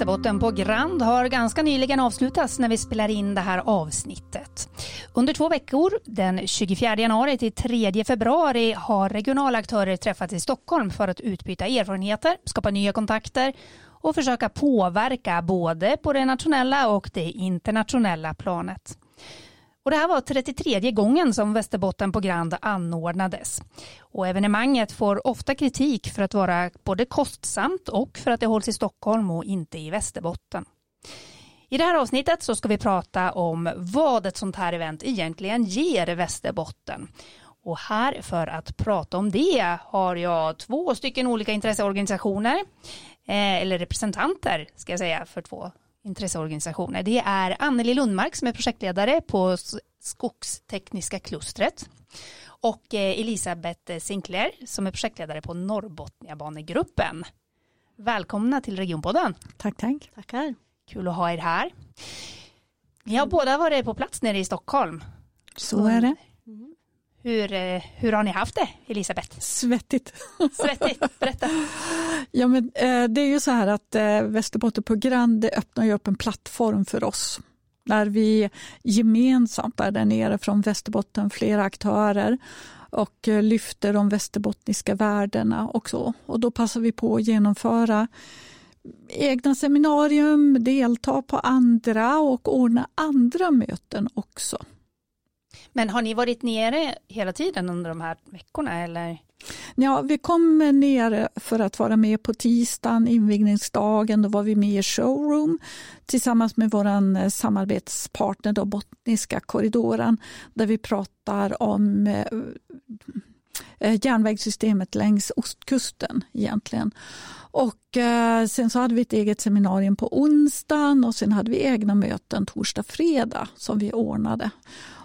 Västerbotten på Grand har ganska nyligen avslutats när vi spelar in det här avsnittet. Under två veckor, den 24 januari till 3 februari, har regionala aktörer träffats i Stockholm för att utbyta erfarenheter, skapa nya kontakter och försöka påverka både på det nationella och det internationella planet. Och det här var 33 gången som Västerbotten på Grand anordnades. Och evenemanget får ofta kritik för att vara både kostsamt och för att det hålls i Stockholm och inte i Västerbotten. I det här avsnittet så ska vi prata om vad ett sånt här event egentligen ger Västerbotten. Och här för att prata om det har jag två stycken olika intresseorganisationer, eh, eller representanter ska jag säga för två intresseorganisationer. Det är Anneli Lundmark som är projektledare på Skogstekniska klustret och eh, Elisabeth Sinclair som är projektledare på Norrbotniabanegruppen. Välkomna till Regionpodden. Tack, tack. Tackar. Kul att ha er här. Ni har båda varit på plats nere i Stockholm. Så är det. Hur, eh, hur har ni haft det, Elisabeth? Svettigt. Svettigt, berätta. Ja, men, eh, det är ju så här att eh, Västerbotten på Grand öppnar ju upp en plattform för oss där vi gemensamt är där nere från Västerbotten, flera aktörer och lyfter de västerbottniska värdena också. Och då passar vi på att genomföra egna seminarium, delta på andra och ordna andra möten också. Men har ni varit nere hela tiden under de här veckorna eller? Ja, vi kom ner för att vara med på tisdagen, invigningsdagen. Då var vi med i showroom tillsammans med vår eh, samarbetspartner då, Botniska korridoren där vi pratar om eh, eh, järnvägssystemet längs ostkusten egentligen. Och eh, sen så hade vi ett eget seminarium på onsdagen och sen hade vi egna möten torsdag, fredag som vi ordnade.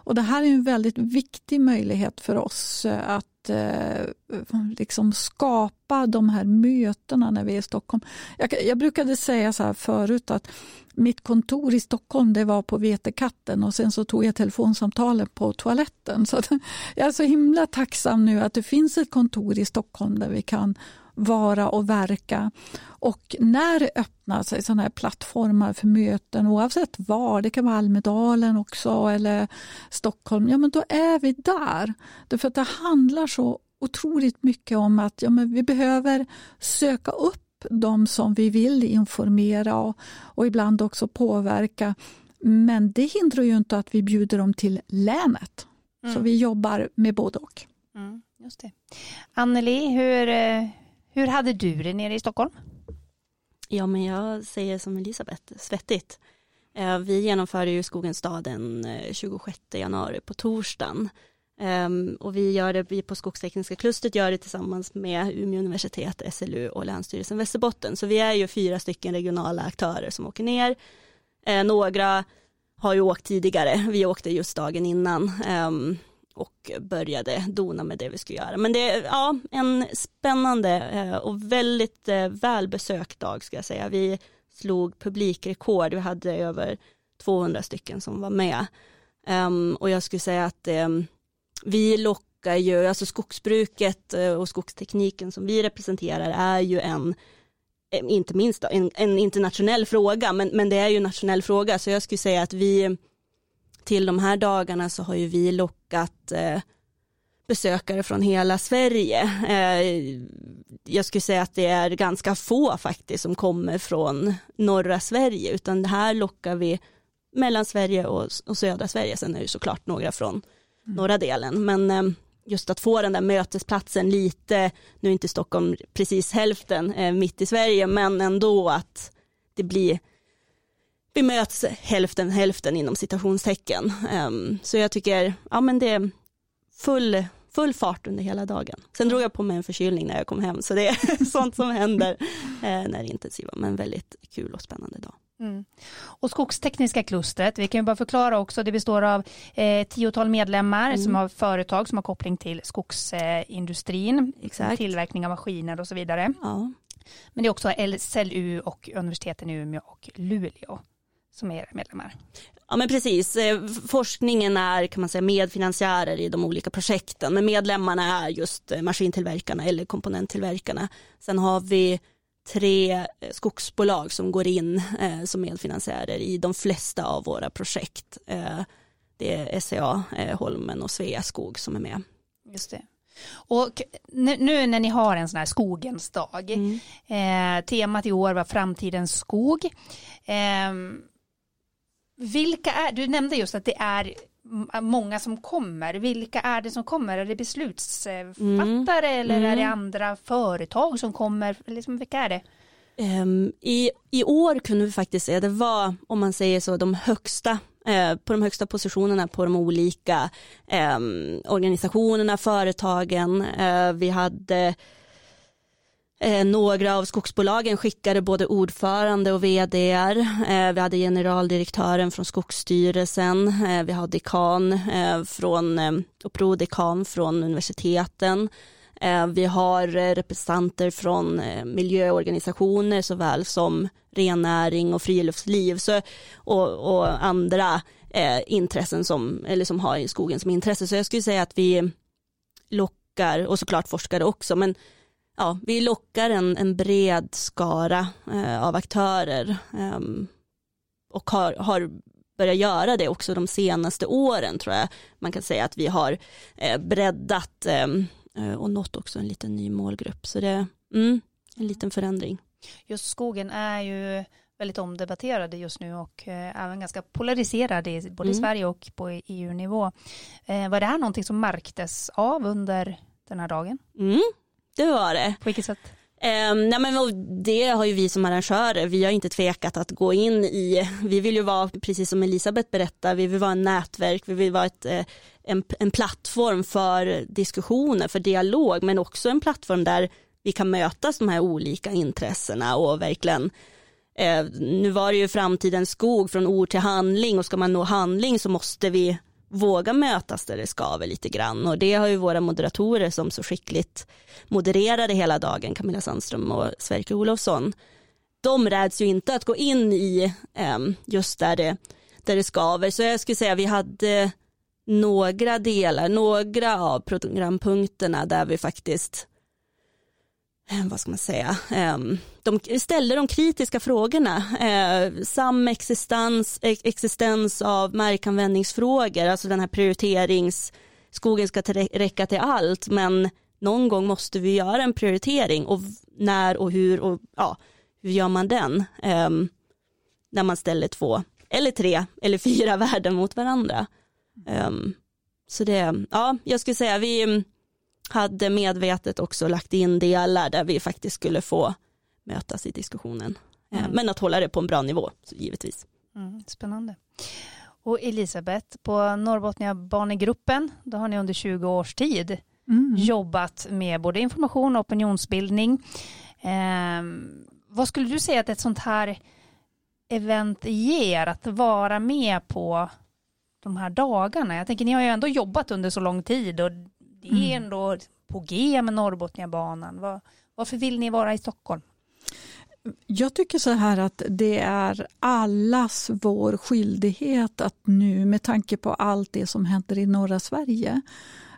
Och det här är en väldigt viktig möjlighet för oss eh, att eh, liksom skapa de här mötena när vi är i Stockholm. Jag, jag brukade säga så här förut att mitt kontor i Stockholm det var på Vetekatten och sen så tog jag telefonsamtalen på toaletten. Så jag är så himla tacksam nu att det finns ett kontor i Stockholm där vi kan vara och verka. Och när det öppnar sig sådana här plattformar för möten oavsett var, det kan vara Almedalen också eller Stockholm, ja men då är vi där. Därför att det handlar så otroligt mycket om att ja, men vi behöver söka upp de som vi vill informera och, och ibland också påverka. Men det hindrar ju inte att vi bjuder dem till länet. Mm. Så vi jobbar med både och. Mm, just det. Anneli, hur, eh, hur hade du det nere i Stockholm? Ja, men jag säger som Elisabeth, svettigt. Eh, vi genomförde ju Skogens stad den eh, 26 januari på torsdagen. Ehm, och vi gör det, vi på Skogstekniska klustret gör det tillsammans med Umeå universitet, SLU och Länsstyrelsen Västerbotten. Så vi är ju fyra stycken regionala aktörer som åker ner. Eh, några har ju åkt tidigare, vi åkte just dagen innan. Ehm, och började dona med det vi skulle göra. Men det är ja, en spännande eh, och väldigt eh, välbesökt dag ska jag säga. Vi slog publikrekord, vi hade över 200 stycken som var med. Um, och jag skulle säga att um, vi lockar ju, alltså skogsbruket eh, och skogstekniken som vi representerar är ju en inte minst då, en, en internationell fråga, men, men det är ju en nationell fråga, så jag skulle säga att vi till de här dagarna så har ju vi lockat eh, besökare från hela Sverige. Eh, jag skulle säga att det är ganska få faktiskt som kommer från norra Sverige, utan det här lockar vi mellan Sverige och, och södra Sverige. Sen är det såklart några från mm. norra delen, men eh, just att få den där mötesplatsen lite, nu är inte Stockholm precis hälften eh, mitt i Sverige, men ändå att det blir vi möts hälften hälften inom citationstecken. Um, så jag tycker, ja men det är full, full fart under hela dagen. Sen drog jag på mig en förkylning när jag kom hem, så det är sånt som händer eh, när det är intensiva, men väldigt kul och spännande dag. Mm. Och Skogstekniska klustret, vi kan ju bara förklara också, det består av eh, tiotal medlemmar mm. som har företag som har koppling till skogsindustrin, eh, tillverkning av maskiner och så vidare. Ja. Men det är också SLU och universiteten i Umeå och Luleå som är era medlemmar? Ja men precis, eh, forskningen är kan man säga medfinansiärer i de olika projekten men medlemmarna är just eh, maskintillverkarna eller komponenttillverkarna. Sen har vi tre skogsbolag som går in eh, som medfinansiärer i de flesta av våra projekt. Eh, det är SCA, eh, Holmen och Sveaskog som är med. Just det. Och nu när ni har en sån här skogens dag, mm. eh, temat i år var framtidens skog. Vilka är, du nämnde just att det är många som kommer. Vilka är det som kommer? Är det beslutsfattare mm. eller mm. är det andra företag som kommer? Liksom, vilka är det? Um, i, I år kunde vi faktiskt se, det var om man säger så, de högsta eh, på de högsta positionerna på de olika eh, organisationerna, företagen. Eh, vi hade Eh, några av skogsbolagen skickade både ordförande och vd. Eh, vi hade generaldirektören från Skogsstyrelsen. Eh, vi har dekan eh, från, eh, och prodekan från universiteten. Eh, vi har representanter från miljöorganisationer såväl som rennäring och friluftsliv så, och, och andra eh, intressen som, eller som har skogen som intresse. Så jag skulle säga att vi lockar, och såklart forskare också, men ja, vi lockar en, en bred skara eh, av aktörer eh, och har, har börjat göra det också de senaste åren tror jag. Man kan säga att vi har eh, breddat ehm, eh, och nått också en liten ny målgrupp. Så det är mm, en liten förändring. Just skogen är ju väldigt omdebatterade just nu och eh, även ganska polariserade i både mm. Sverige och på EU-nivå. Eh, var det här någonting som märktes av under den här dagen? Mm, det var det. På vilket sätt? Um, nej men det har ju vi som arrangörer, vi har inte tvekat att gå in i, vi vill ju vara, precis som Elisabeth berättar, vi vill vara en nätverk, vi vill vara ett, eh, en, en plattform för diskussioner, för dialog, men också en plattform där vi kan mötas de här olika intressena och verkligen eh, nu var det ju framtidens skog från ord till handling och ska man nå handling så måste vi våga mötas där det skaver lite grann och det har ju våra moderatorer som så skickligt modererade hela dagen, Camilla Sandström och Sverker Olofsson, de räds ju inte att gå in i ehm, just där det, där det skaver. Så jag skulle säga vi hade några delar, några av programpunkterna där vi faktiskt Eh, vad ska man säga, ehm, de ställde de kritiska frågorna, eh, samexistens existens av markanvändningsfrågor, alltså den här prioriterings, skogen ska räcka till allt, men någon gång måste vi göra en prioritering och när och hur och ja, hur gör man den Eh, när man ställer två eller tre eller fyra värden mot varandra. Eh, så det, ja, jag skulle säga vi mm, hade medvetet också lagt in delar där vi faktiskt skulle få mötas i diskussionen. Eh, mm. Men att hålla det på en bra nivå, givetvis. Mm, spännande. Och Elisabeth, på Norrbotniabanegruppen, då har ni under 20 års tid mm. jobbat med både information och opinionsbildning. Eh, vad skulle du säga att ett sånt här event ger, att vara med på de här dagarna? Jag tänker, ni har ju ändå jobbat under så lång tid och det är mm. ändå på G med Norrbotniabanan. Var, varför vill ni vara i Stockholm? Jag tycker så här att det är allas vår skyldighet att nu med tanke på allt det som händer i norra Sverige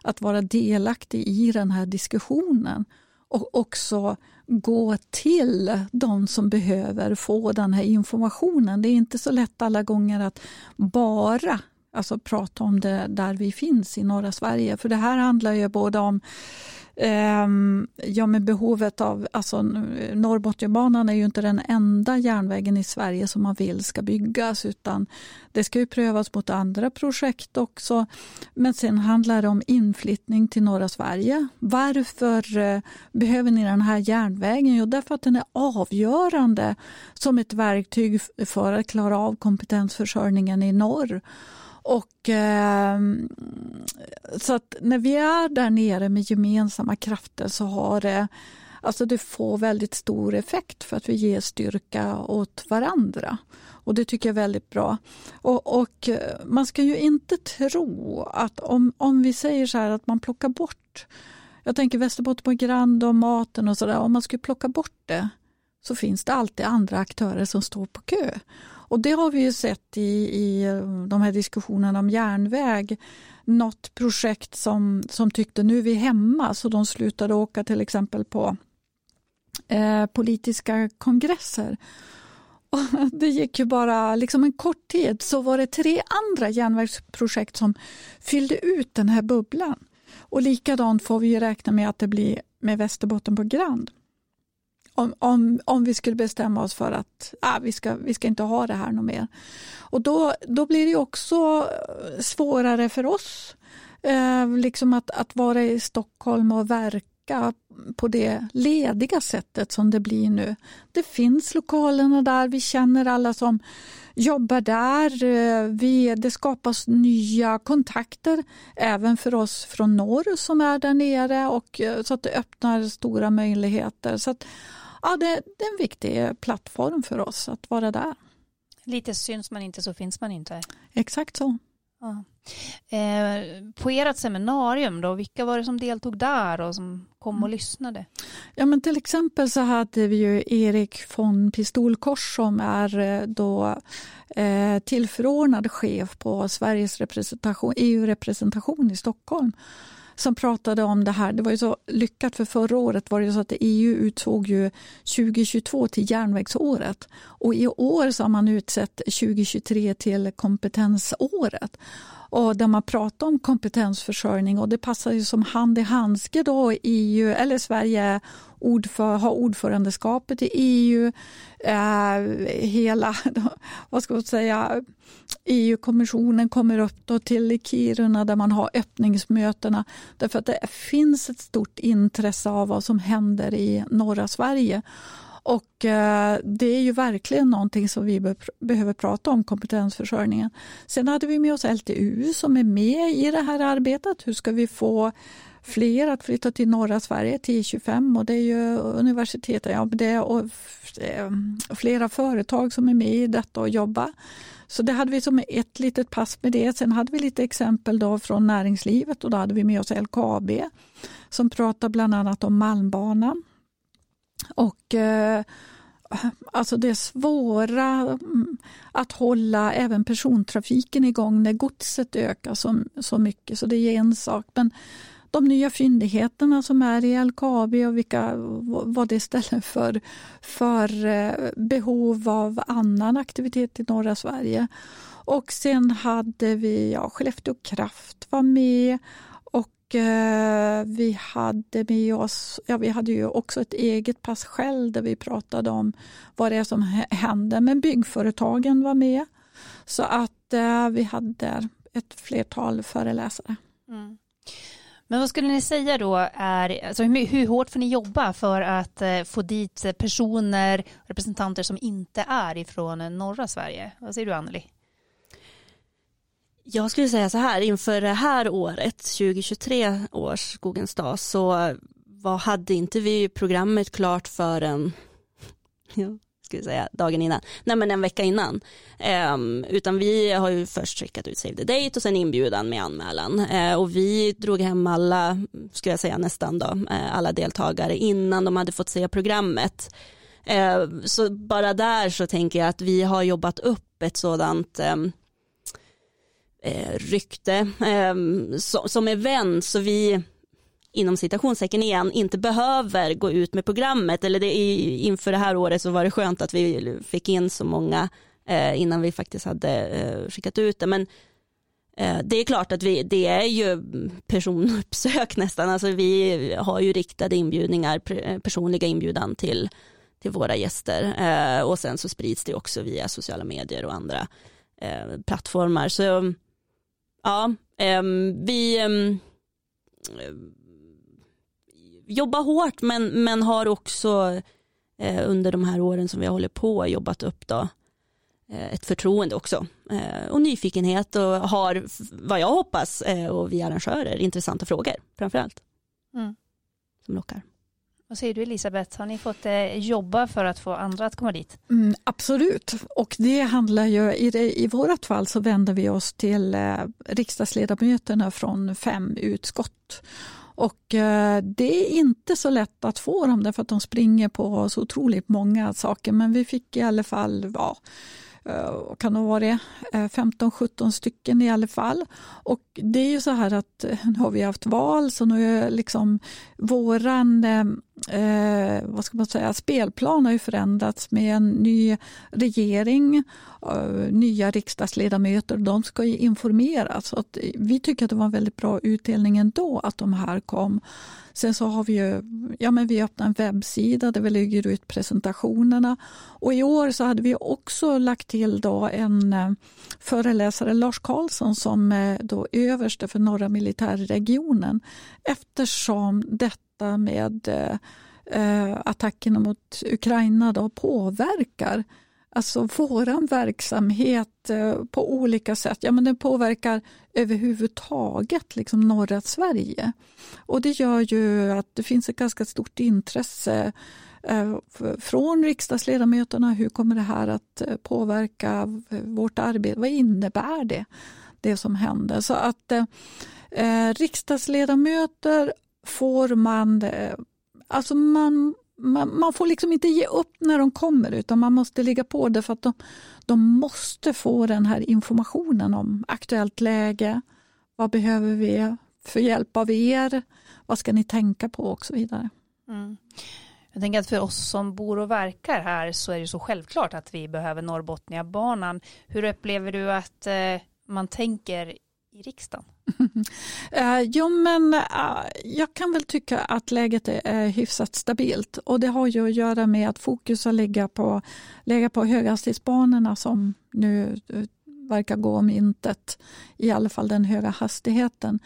att vara delaktig i den här diskussionen och också gå till de som behöver få den här informationen. Det är inte så lätt alla gånger att bara alltså prata om det där vi finns i norra Sverige. För det här handlar ju både om Ehm, ja, med behovet av, alltså Norrbotniabanan är ju inte den enda järnvägen i Sverige som man vill ska byggas utan det ska ju prövas mot andra projekt också. Men sen handlar det om inflyttning till norra Sverige. Varför eh, behöver ni den här järnvägen? Jo, därför att den är avgörande som ett verktyg för att klara av kompetensförsörjningen i norr. Och, eh, så att när vi är där nere med gemensamma krafter så har det Alltså det får väldigt stor effekt för att vi ger styrka åt varandra. Och det tycker jag är väldigt bra. Och, och eh, man ska ju inte tro att om, om vi säger så här att man plockar bort jag tänker Västerbotten på Grand och maten och sådär. Om man skulle plocka bort det så finns det alltid andra aktörer som står på kö. Och det har vi ju sett i, i eh, de här diskussionerna om järnväg. Något projekt som, som tyckte nu är vi hemma så de slutade åka till exempel på eh, politiska kongresser. Och det gick ju bara liksom en kort tid så var det tre andra järnvägsprojekt som fyllde ut den här bubblan. Och likadant får vi räkna med att det blir med Västerbotten på Grand. Om, om, om vi skulle bestämma oss för att ah, vi, ska, vi ska inte ha det här något mer. Och då, då blir det också svårare för oss eh, liksom att, att vara i Stockholm och verka på det lediga sättet som det blir nu. Det finns lokalerna där, vi känner alla som jobbar där. Eh, vi, det skapas nya kontakter även för oss från norr som är där nere och eh, så att det öppnar stora möjligheter. Så att, ja, det, det är en viktig plattform för oss att vara där. Lite syns man inte så finns man inte. Exakt så. Ja. Eh, på ert seminarium då, vilka var det som deltog där och som kom och mm. lyssnade? Ja men till exempel så hade vi ju Erik von Pistolkors som är eh, då eh, tillförordnad chef på Sveriges representation, EU-representation i Stockholm som pratade om det här. Det var ju så lyckat för förra året var det så att EU utsåg ju 2022 till järnvägsåret och i år så har man utsett 2023 till kompetensåret och där man pratar om kompetensförsörjning och det passar ju som hand i handske då EU eller Sverige ordför, har ordförandeskapet i EU. Eh, hela, vad ska man säga, EU-kommissionen kommer upp då till Kiruna där man har öppningsmötena därför att det finns ett stort intresse av vad som händer i norra Sverige. Och eh, det är ju verkligen någonting som vi behöver prata om, kompetensförsörjningen. Sen hade vi med oss LTU som är med i det här arbetet. Hur ska vi få fler att flytta till norra Sverige, till 25 och det är ju universiteten ja, det och eh, flera företag som är med i detta och jobbar. Så det hade vi som ett litet pass med det. Sen hade vi lite exempel då från näringslivet och då hade vi med oss LKAB som pratar bland annat om Malmbanan och eh, Alltså det svåra mm, att hålla även persontrafiken igång när godset ökar så, så mycket. Så det är en sak. Men de nya fyndigheterna som är i LKAB och vilka, vad det ställer för, för eh, behov av annan aktivitet i norra Sverige. Och sen hade vi ja, Skellefteå Kraft var med Eh, vi hade med oss, ja vi hade ju också ett eget pass själv där vi pratade om vad det är som händer. Men byggföretagen var med. Så att eh, vi hade ett flertal föreläsare. Mm. Men vad skulle ni säga då är, alltså hur, hur hårt får ni jobba för att eh, få dit personer, representanter som inte är ifrån eh, norra Sverige? Vad säger du Anneli? Jag skulle säga så här, inför det här året, 2023 års Skogens dag, så var, hade inte vi programmet klart för en, ja, skulle säga dagen innan, nej men en vecka innan. Um, utan vi har ju först skickat ut Save the Date och sen inbjudan med anmälan. Uh, och vi drog hem alla, skulle jag säga nästan då, uh, alla deltagare innan de hade fått se programmet. Uh, så bara där så tänker jag att vi har jobbat upp ett sådant um, eh, rykte eh, so som event så vi inom citationstecken igen inte behöver gå ut med programmet. Eller det, inför det här året så var det skönt att vi fick in så många eh, innan vi faktiskt hade eh, skickat ut det. Men eh, det är klart att vi, det är ju personuppsök nästan, alltså vi har ju riktade inbjudningar, eh, personliga inbjudan till, till våra gäster. Eh, och sen så sprids det också via sociala medier och andra eh, plattformar. Så Ja, um, vi um, jobbar hårt men, men har också uh, under de här åren som vi har hållit på jobbat upp då, uh, ett förtroende också uh, och nyfikenhet och har vad jag hoppas och vi arrangörer intressanta frågor framförallt mm. som lockar. Vad säger du Elisabeth, har ni fått eh, jobba för att få andra att komma dit? Mm, absolut, och det handlar ju, i, det, i vårt fall så vänder vi oss till eh, riksdagsledamöterna från fem utskott. Och eh, det är inte så lätt att få dem därför att de springer på så otroligt många saker men vi fick i alla fall ja, eh, kan det vara 15-17 eh, stycken i alla fall. Och det är ju så här att nu har vi haft val så nu är liksom våran, eh, vad ska man säga, spelplan har ju förändrats med en ny regering, eh, nya riksdagsledamöter. De ska ju informeras. Så att vi tycker att det var en väldigt bra utdelning ändå att de här kom. Sen så har vi ju, ja men vi öppnat en webbsida där vi lägger ut presentationerna. Och i år så hade vi också lagt till då en eh, föreläsare, Lars Karlsson, som är då överste för norra militärregionen. Eftersom detta med eh, eh, attackerna mot Ukraina då påverkar alltså vår verksamhet eh, på olika sätt. Ja, men den påverkar överhuvudtaget liksom norra Sverige. Och det gör ju att det finns ett ganska stort intresse eh, från riksdagsledamöterna. Hur kommer det här att eh, påverka vårt arbete? Vad innebär det, det som händer? Så att eh, eh riksdagsledamöter får man eh, Alltså man, man, man, får liksom inte ge upp när de kommer utan man måste ligga på det för att de, de måste få den här informationen om aktuellt läge. Vad behöver vi för hjälp av er? Vad ska ni tänka på och så vidare. Mm. Jag tänker att för oss som bor och verkar här så är det så självklart att vi behöver Norrbotniabanan. Hur upplever du att eh, man tänker i riksdagen? uh, jo, men uh, jag kan väl tycka att läget är hyfsat stabilt och det har ju att göra med att fokus har legat på, legat på höghastighetsbanorna som nu uh, verkar gå om intet, i alla fall den höga hastigheten.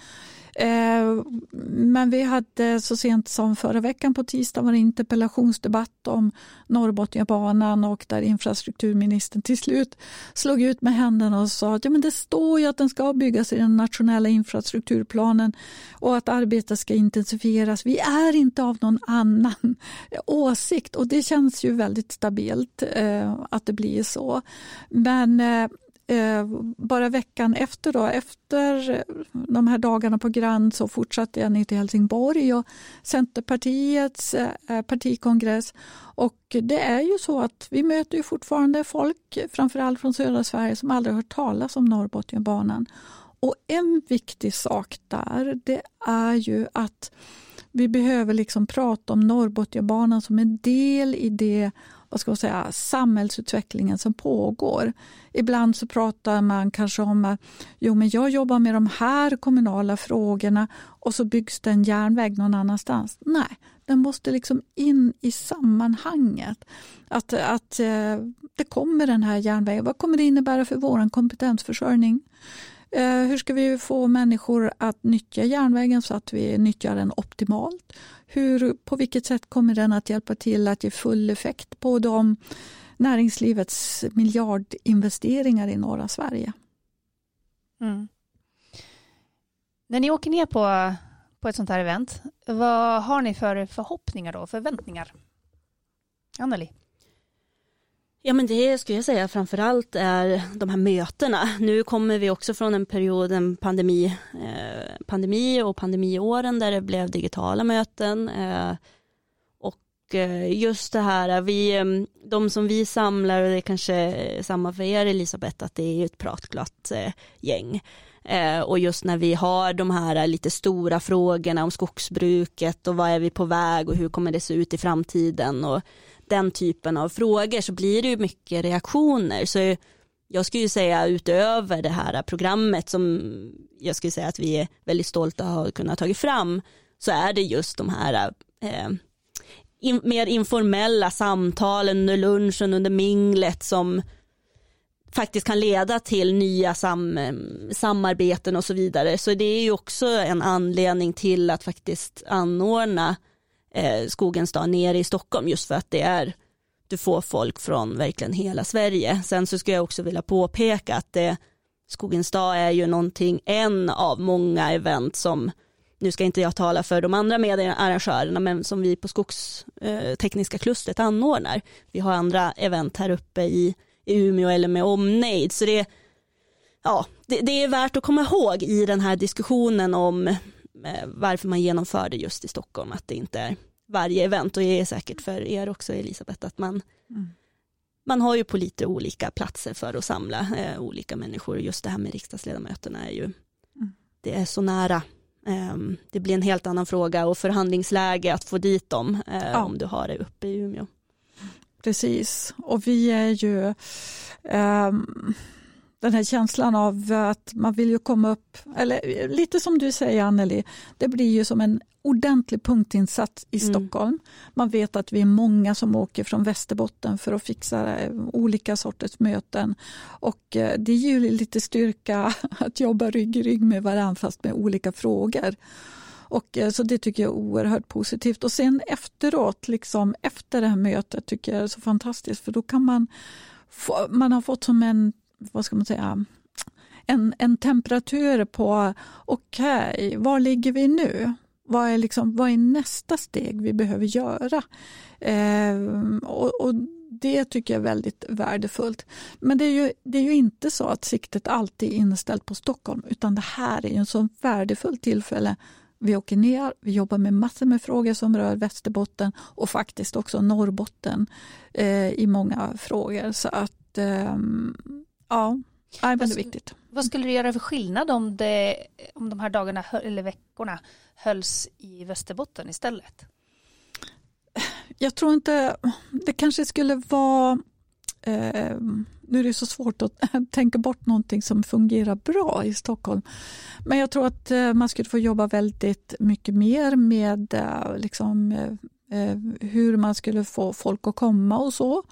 Eh, men vi hade så sent som förra veckan på tisdag var en interpellationsdebatt om Norrbotniabanan och där infrastrukturministern till slut slog ut med händerna och sa att ja, men det står ju att den ska byggas i den nationella infrastrukturplanen och att arbetet ska intensifieras. Vi är inte av någon annan åsikt och det känns ju väldigt stabilt eh, att det blir så. Men eh, Eh, bara veckan efter, då, efter de här dagarna på Grand så fortsatte jag ner till Helsingborg och Centerpartiets eh, eh, partikongress. Och det är ju så att vi möter ju fortfarande folk, framförallt från södra Sverige, som aldrig hört talas om Norrbotniabanan. Och en viktig sak där, det är ju att vi behöver liksom prata om Norrbotniabanan som en del i det vad ska man säga, samhällsutvecklingen som pågår. Ibland så pratar man kanske om att jo, men jag jobbar med de här kommunala frågorna och så byggs det en järnväg någon annanstans. Nej, den måste liksom in i sammanhanget. Att, att eh, det kommer den här järnvägen. Vad kommer det innebära för vår kompetensförsörjning? Eh, hur ska vi få människor att nyttja järnvägen så att vi nyttjar den optimalt? Hur, på vilket sätt kommer den att hjälpa till att ge full effekt på de näringslivets miljardinvesteringar i norra Sverige? Mm. När ni åker ner på, på ett sånt här event, vad har ni för förhoppningar och förväntningar? Anneli? Ja men det skulle jag säga framförallt är de här mötena. Nu kommer vi också från en period, en pandemi, eh, pandemi och pandemiåren där det blev digitala möten. Eh, och eh, just det här, vi, de som vi samlar, och det är kanske samma för er Elisabeth, att det är ett pratglatt eh, gäng. Eh, och just när vi har de här lite stora frågorna om skogsbruket och vad är vi på väg och hur kommer det se ut i framtiden och den typen av frågor så blir det ju mycket reaktioner. Så jag skulle säga utöver det här programmet som jag skulle säga att vi är väldigt stolta att ha kunnat tagit fram så är det just de här eh, in, mer informella samtalen under lunchen, under minglet som faktiskt kan leda till nya sam, samarbeten och så vidare. Så det är ju också en anledning till att faktiskt anordna eh, Skogens dag nere i Stockholm just för att det är du får folk från verkligen hela Sverige. Sen så skulle jag också vilja påpeka att det, Skogens dag är ju någonting, en av många event som, nu ska inte jag tala för de andra mediearrangörerna, men som vi på Skogstekniska eh, klustret anordnar. Vi har andra event här uppe i, i Umeå eller med omnejd, så det, ja, det, det är värt att komma ihåg i den här diskussionen om varför man genomför det just i Stockholm, att det inte är varje event och det är säkert för er också Elisabeth att man mm. man har ju på lite olika platser för att samla eh, olika människor just det här med riksdagsledamöterna är ju mm. det är så nära Ehm, det blir en helt annan fråga och förhandlingsläge att få dit dem eh, Ja. om du har det uppe i Umeå. Precis, och vi är ju ehm, den här känslan av att man vill ju komma upp, eller lite som du säger Anneli, det blir ju som en ordentlig punktinsats i Mm. Stockholm. Man vet att vi är många som åker från Västerbotten för att fixa eh, olika sorters möten och eh, det ger ju lite styrka att jobba rygg i rygg med varandra fast med olika frågor. Och, eh, så det tycker jag är oerhört positivt. Och sen efteråt, liksom, efter det här mötet, tycker jag är så fantastiskt för då kan man man har fått som en, vad ska man säga, en, en temperatur på okej, okay, var ligger vi nu? Vad är, liksom, vad är nästa steg vi behöver göra? Eh, och, och det tycker jag är väldigt värdefullt. Men det är, ju, det är ju inte så att siktet alltid är inställt på Stockholm utan det här är ju en så värdefullt tillfälle vi åker ner, vi jobbar med massor med frågor som rör Västerbotten och faktiskt också Norrbotten eh, i många frågor. Så att eh, ja, det är väldigt viktigt. Vad skulle det göra för skillnad om, det, om de här dagarna eller veckorna hölls i Västerbotten istället? Jag tror inte, det kanske skulle vara eh, nu är det så svårt att tänka bort någonting som fungerar bra i Stockholm. Men jag tror att eh, man skulle få jobba väldigt mycket mer med eh, liksom, eh, hur man skulle få folk att komma och så.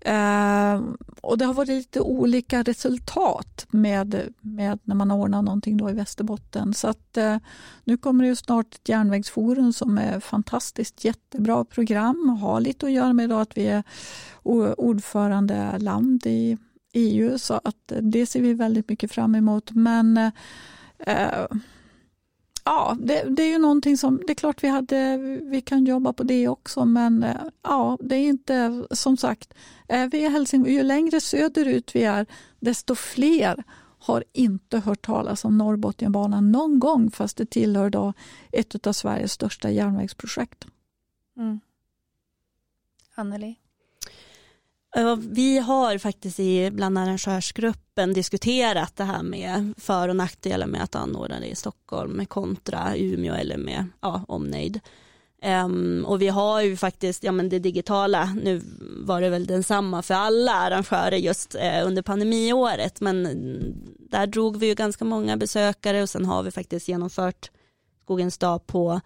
Ehm, och det har varit lite olika resultat med, med när man ordnar någonting då i Västerbotten. Så att eh, nu kommer det ju snart ett järnvägsforum som är fantastiskt jättebra program och har lite att göra med då att vi är ordförande land i EU så att eh, det ser vi väldigt mycket fram emot. Men eh, eh ja, det, det, är ju någonting som, det är klart vi, hade, vi kan jobba på det också men eh, ja, det är inte som sagt, är vi i Helsingborg, ju längre söderut vi är desto fler har inte hört talas om Norrbotniabanan någon gång fast det tillhör då ett av Sveriges största järnvägsprojekt. Mm. Anneli? Vi har faktiskt i bland arrangörsgruppen diskuterat det här med för och nackdelar med att anordna det i Stockholm kontra Umeå eller med ja, omnejd. Um, och vi har ju faktiskt, ja men det digitala, nu var det väl densamma för alla arrangörer just eh, under pandemiåret, men där drog vi ju ganska många besökare och sen har vi faktiskt genomfört Skogens dag på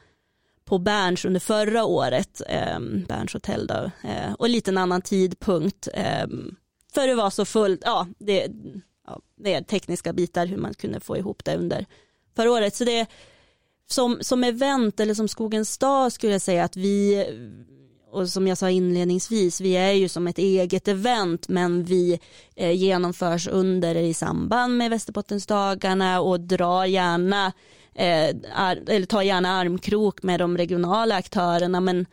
på Berns under förra året, eh, Berns hotell då, eh, och lite en annan tidpunkt. Eh, för det var så fullt, ja det, ja det är tekniska bitar hur man kunde få ihop det under förra året. Så det som, som event eller som Skogens dag skulle jag säga att vi och som jag sa inledningsvis, vi är ju som ett eget event men vi eh, genomförs under i samband med Västerbottensdagarna och drar gärna Eh, eller tar gärna armkrok med de regionala aktörerna men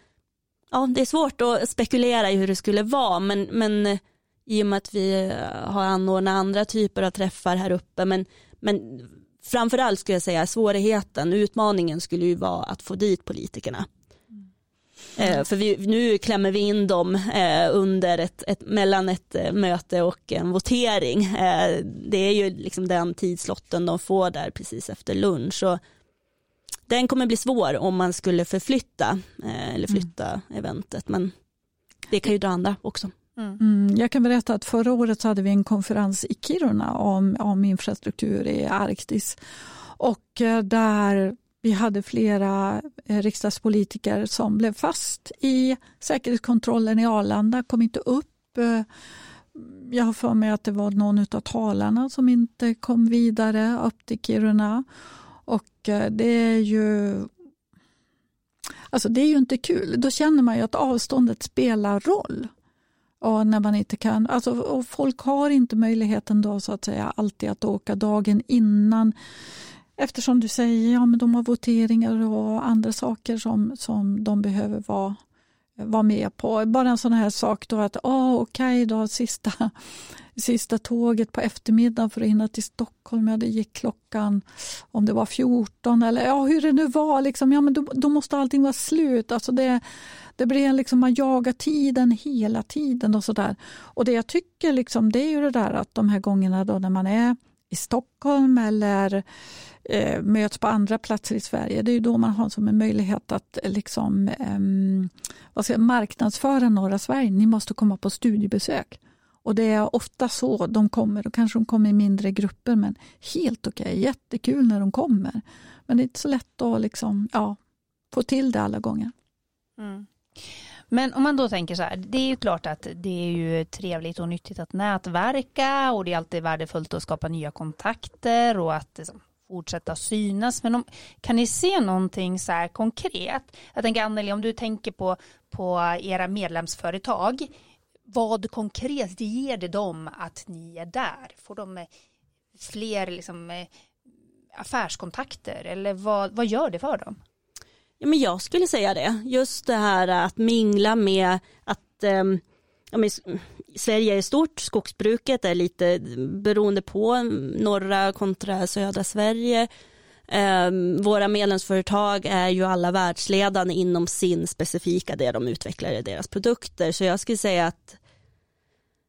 ja, det är svårt att spekulera i hur det skulle vara men, men eh, i och med att vi eh, har anordnat andra typer av träffar här uppe men, men framförallt skulle jag säga svårigheten, utmaningen skulle ju vara att få dit politikerna. Mm. för vi, nu klämmer vi in dem eh, under ett, ett, mellan ett eh, möte och en votering. Eh, det är ju liksom den tidslotten de får där precis efter lunch. Och den kommer bli svår om man skulle förflytta eh, eller flytta mm. eventet men det kan ju dra andra också. Mm. Jag kan berätta att förra året så hade vi en konferens i Kiruna om, om infrastruktur i Arktis och där vi hade flera eh, riksdagspolitiker som blev fast i säkerhetskontrollen i Arlanda, kom inte upp. Eh, jag har för mig att det var någon av talarna som inte kom vidare upp till Kiruna. Och eh, det är ju Alltså det är ju inte kul. Då känner man ju att avståndet spelar roll. Och när man inte kan, alltså, och folk har inte möjligheten då så att säga alltid att åka dagen innan Eftersom du säger ja men de har voteringar och andra saker som, som de behöver vara, vara med på. Bara en sån här sak då att oh, okej okay, då sista, sista tåget på eftermiddagen för att hinna till Stockholm, ja det gick klockan om det var 14 eller ja hur det nu var, liksom, ja men då, då måste allting vara slut. Alltså det, det blir liksom, man jagar tiden hela tiden och sådär. Och det jag tycker liksom, det är ju det där att de här gångerna då när man är i Stockholm eller eh, möts på andra platser i Sverige. Det är då man har som en möjlighet att eh, liksom, eh, vad ska jag, marknadsföra norra Sverige. Ni måste komma på studiebesök. Och det är ofta så de kommer. Då kanske de kommer i mindre grupper men helt okej, okay, jättekul när de kommer. Men det är inte så lätt att liksom, ja, få till det alla gånger. Mm. Men om man då tänker så här, det är ju klart att det är ju trevligt och nyttigt att nätverka och det är alltid värdefullt att skapa nya kontakter och att liksom, fortsätta synas. Men om, kan ni se någonting så här konkret? Jag tänker Anneli, om du tänker på, på era medlemsföretag, vad konkret ger det dem att ni är där? Får de eh, fler liksom, eh, affärskontakter eller vad, vad gör det för dem? Ja, men jag skulle säga det, just det här att mingla med att um, ja, men, Sverige är stort, skogsbruket är lite beroende på norra kontra södra Sverige. Eh, våra medlemsföretag är ju alla världsledande inom sin specifika, det de utvecklar i deras produkter. Så jag skulle säga att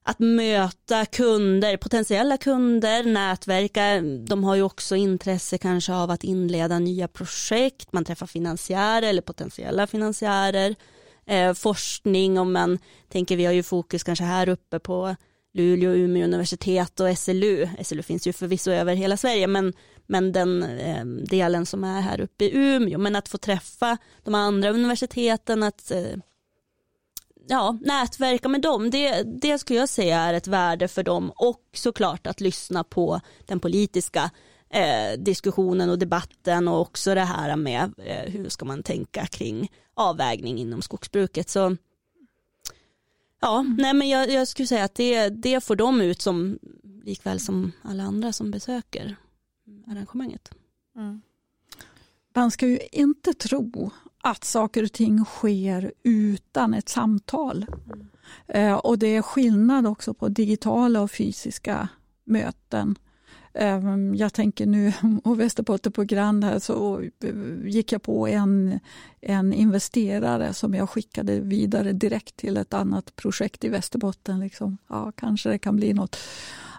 att möta kunder, potentiella kunder, nätverka. De har ju också intresse kanske av att inleda nya projekt. Man träffar finansiärer eller potentiella finansiärer. Eh, forskning om man tänker vi har ju fokus kanske här uppe på Luleå, Umeå universitet och SLU. SLU finns ju förvisso över hela Sverige men, men den eh, delen som är här uppe i Umeå. Men att få träffa de andra universiteten, att eh, ja, nätverka med dem, det, det skulle jag säga är ett värde för dem och såklart att lyssna på den politiska eh, diskussionen och debatten och också det här med eh, hur ska man tänka kring avvägning inom skogsbruket. Så ja, nej men jag, jag, skulle säga att det, det får de ut som likväl som alla andra som besöker arrangemanget. Mm. Man ska ju inte tro att saker och ting sker utan ett samtal. Mm. Eh, och det är skillnad också på digitala och fysiska möten. Jag tänker nu, och Västerbotten på Grand här, så gick jag på en, en investerare som jag skickade vidare direkt till ett annat projekt i Västerbotten. Liksom. Ja, kanske det kan bli något.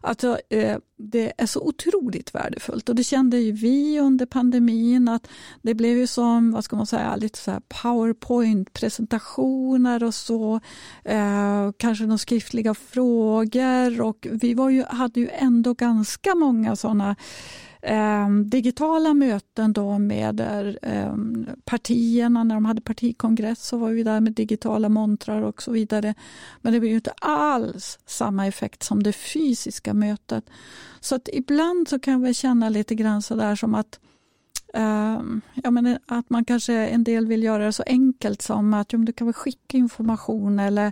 Alltså, eh, det är så otroligt värdefullt och det kände ju vi under pandemin att det blev ju som, vad ska man säga, lite så powerpoint-presentationer och så. Eh, kanske några skriftliga frågor och vi var ju, hade ju ändå ganska många sådana eh, digitala möten då med eh, partierna. När de hade partikongress så var vi där med digitala montrar och så vidare. Men det blir ju inte alls samma effekt som det fysiska mötet. Så att ibland så kan vi känna lite grann så där som att ja, men att man kanske en del vill göra det så enkelt som att du kan väl skicka information eller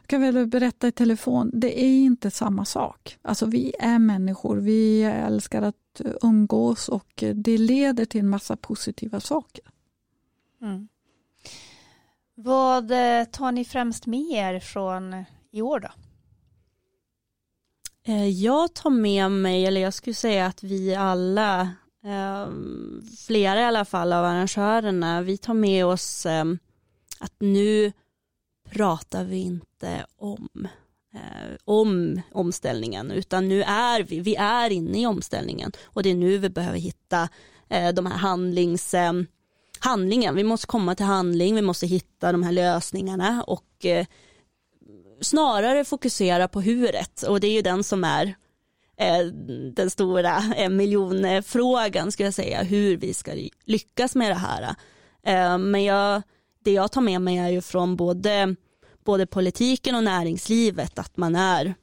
du kan väl berätta i telefon. Det är inte samma sak. Alltså, vi är människor, vi älskar att umgås och det leder till en massa positiva saker. Mm. Vad eh, tar ni främst med er från i år då? Eh, jag tar med mig, eller jag skulle säga att vi alla Ehm, Ehm, flera i alla fall av arrangörerna, vi tar med oss ehm, att nu pratar vi inte om eh, om omställningen utan nu är vi, vi är inne i omställningen. Och det är nu vi behöver hitta eh, de här handlings ehm, handlingen, vi måste komma till handling, vi måste hitta de här lösningarna och eh, snarare fokusera på huret och det är ju den som är Eh, den stora miljonfrågan skulle jag säga, hur vi ska lyckas med det här. Eh, men jag, det jag tar med mig är ju från både, både politiken och näringslivet att man är,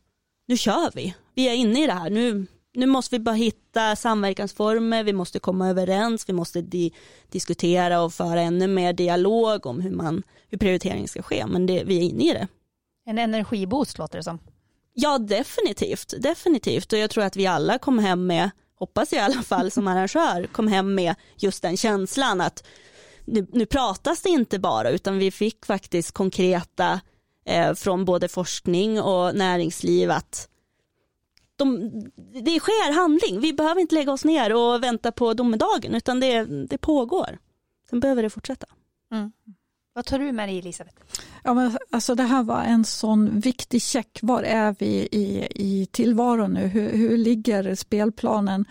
nu kör vi, vi är inne i det här, nu, nu måste vi bara hitta samverkansformer, vi måste komma överens, vi måste di diskutera och föra ännu mer dialog om hur, man, hur prioritering ska ske, men det, vi är inne i det. En energiboost låter det som. Ja, definitivt. Definitivt. Och jag tror att vi alla kom hem med, hoppas jag i alla fall som arrangör, kom hem med just den känslan att nu, nu pratas det inte bara utan vi fick faktiskt konkreta eh, från både forskning och näringsliv att de, det sker handling. Vi behöver inte lägga oss ner och vänta på domedagen utan det, det pågår. Sen behöver det fortsätta. Mm. Vad tar du med dig Elisabeth? Ja, men alltså det här var en sån viktig check. Var är vi i, i tillvaron nu? Hur, hur ligger spelplanen?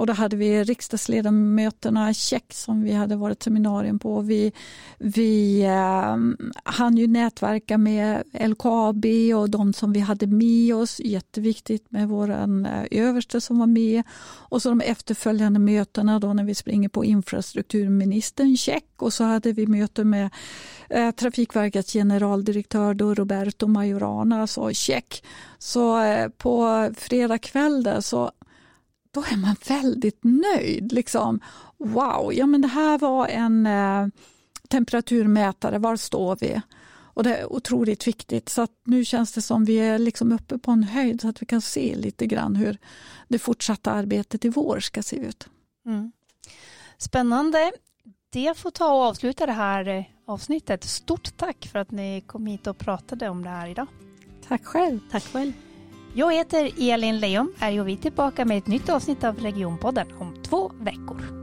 Och då hade vi riksdagsledamöterna check som vi hade varit seminarium på. Vi, vi eh, hann ju nätverka med LKAB och de som vi hade med oss. Jätteviktigt med vår eh, överste som var med. Och så de efterföljande mötena då när vi springer på infrastrukturministern check. Och så hade vi möte med eh, Trafikverkets generaldirektör då Roberto Majorana, så check. Så eh, på fredag kväll där så då är man väldigt nöjd. Liksom. Wow, ja men det här var en eh, temperaturmätare, var står vi? Och det är otroligt viktigt så nu känns det som vi är liksom uppe på en höjd så att vi kan se lite grann hur det fortsatta arbetet i vår ska se ut. Mm. Spännande. Det får ta och avsluta det här eh, avsnittet. Stort tack för att ni kom hit och pratade om det här idag. Tack själv. Tack själv. Jag heter Elin Leon, är och vi tillbaka med ett nytt avsnitt av Regionpodden om två veckor.